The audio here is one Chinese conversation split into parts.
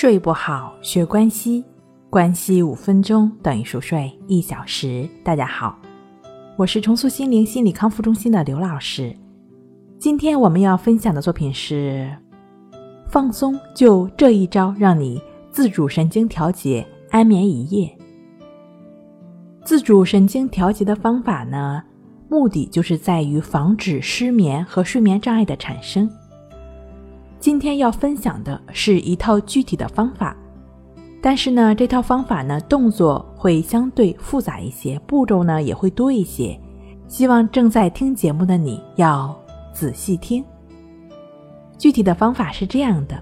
睡不好，学关西，关西五分钟等于熟睡一小时。大家好，我是重塑心灵心理康复中心的刘老师。今天我们要分享的作品是：放松，就这一招，让你自主神经调节，安眠一夜。自主神经调节的方法呢，目的就是在于防止失眠和睡眠障碍的产生。今天要分享的是一套具体的方法，但是呢，这套方法呢，动作会相对复杂一些，步骤呢也会多一些。希望正在听节目的你要仔细听。具体的方法是这样的：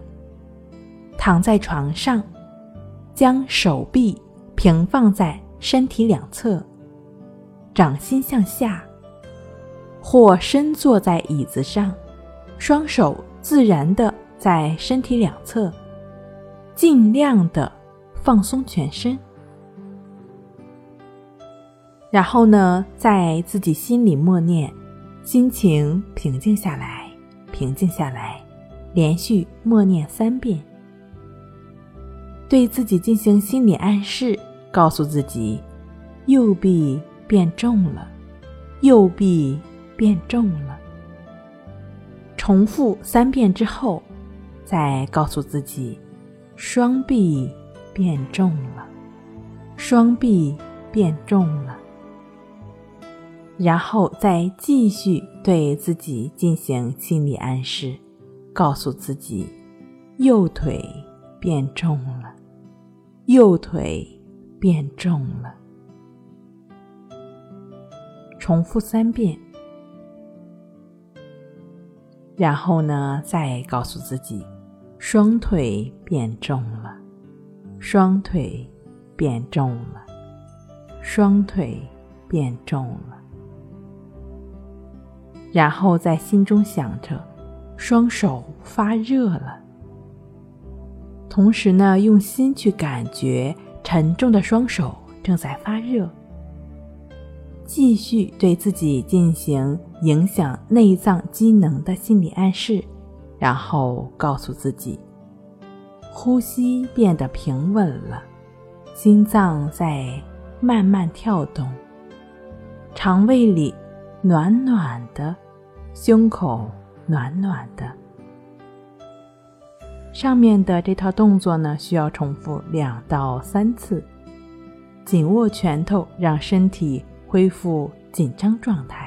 躺在床上，将手臂平放在身体两侧，掌心向下，或深坐在椅子上，双手。自然的在身体两侧，尽量的放松全身，然后呢，在自己心里默念，心情平静下来，平静下来，连续默念三遍，对自己进行心理暗示，告诉自己，右臂变重了，右臂变重了。重复三遍之后，再告诉自己，双臂变重了，双臂变重了。然后再继续对自己进行心理暗示，告诉自己，右腿变重了，右腿变重了。重复三遍。然后呢，再告诉自己，双腿变重了，双腿变重了，双腿变重了。然后在心中想着，双手发热了。同时呢，用心去感觉沉重的双手正在发热。继续对自己进行影响内脏机能的心理暗示，然后告诉自己，呼吸变得平稳了，心脏在慢慢跳动，肠胃里暖暖的，胸口暖暖的。上面的这套动作呢，需要重复两到三次，紧握拳头，让身体。恢复紧张状态。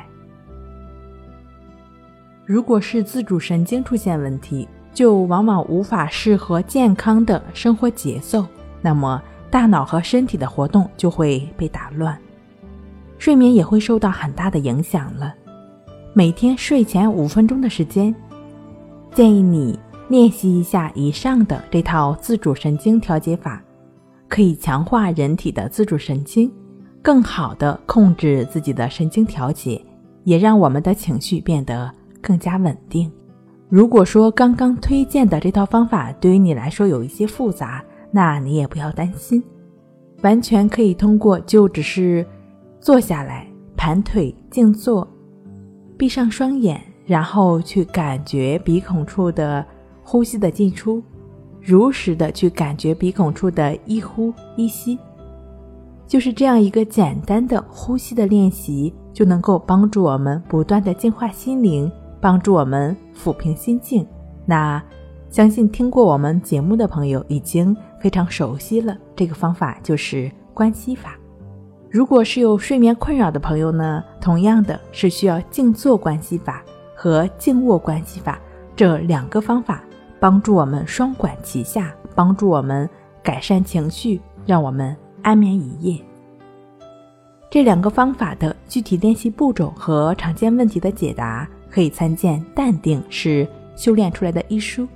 如果是自主神经出现问题，就往往无法适合健康的生活节奏，那么大脑和身体的活动就会被打乱，睡眠也会受到很大的影响了。每天睡前五分钟的时间，建议你练习一下以上的这套自主神经调节法，可以强化人体的自主神经。更好的控制自己的神经调节，也让我们的情绪变得更加稳定。如果说刚刚推荐的这套方法对于你来说有一些复杂，那你也不要担心，完全可以通过就只是坐下来，盘腿静坐，闭上双眼，然后去感觉鼻孔处的呼吸的进出，如实的去感觉鼻孔处的一呼一吸。就是这样一个简单的呼吸的练习，就能够帮助我们不断的净化心灵，帮助我们抚平心境。那相信听过我们节目的朋友已经非常熟悉了，这个方法就是关系法。如果是有睡眠困扰的朋友呢，同样的是需要静坐关系法和静卧关系法这两个方法，帮助我们双管齐下，帮助我们改善情绪，让我们。安眠一夜，这两个方法的具体练习步骤和常见问题的解答，可以参见《淡定是修炼出来的》医书。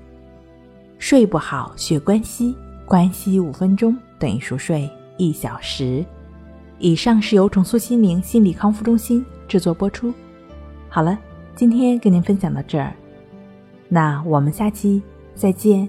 睡不好学关西，关西五分钟等于熟睡一小时。以上是由重塑心灵心理康复中心制作播出。好了，今天跟您分享到这儿，那我们下期再见。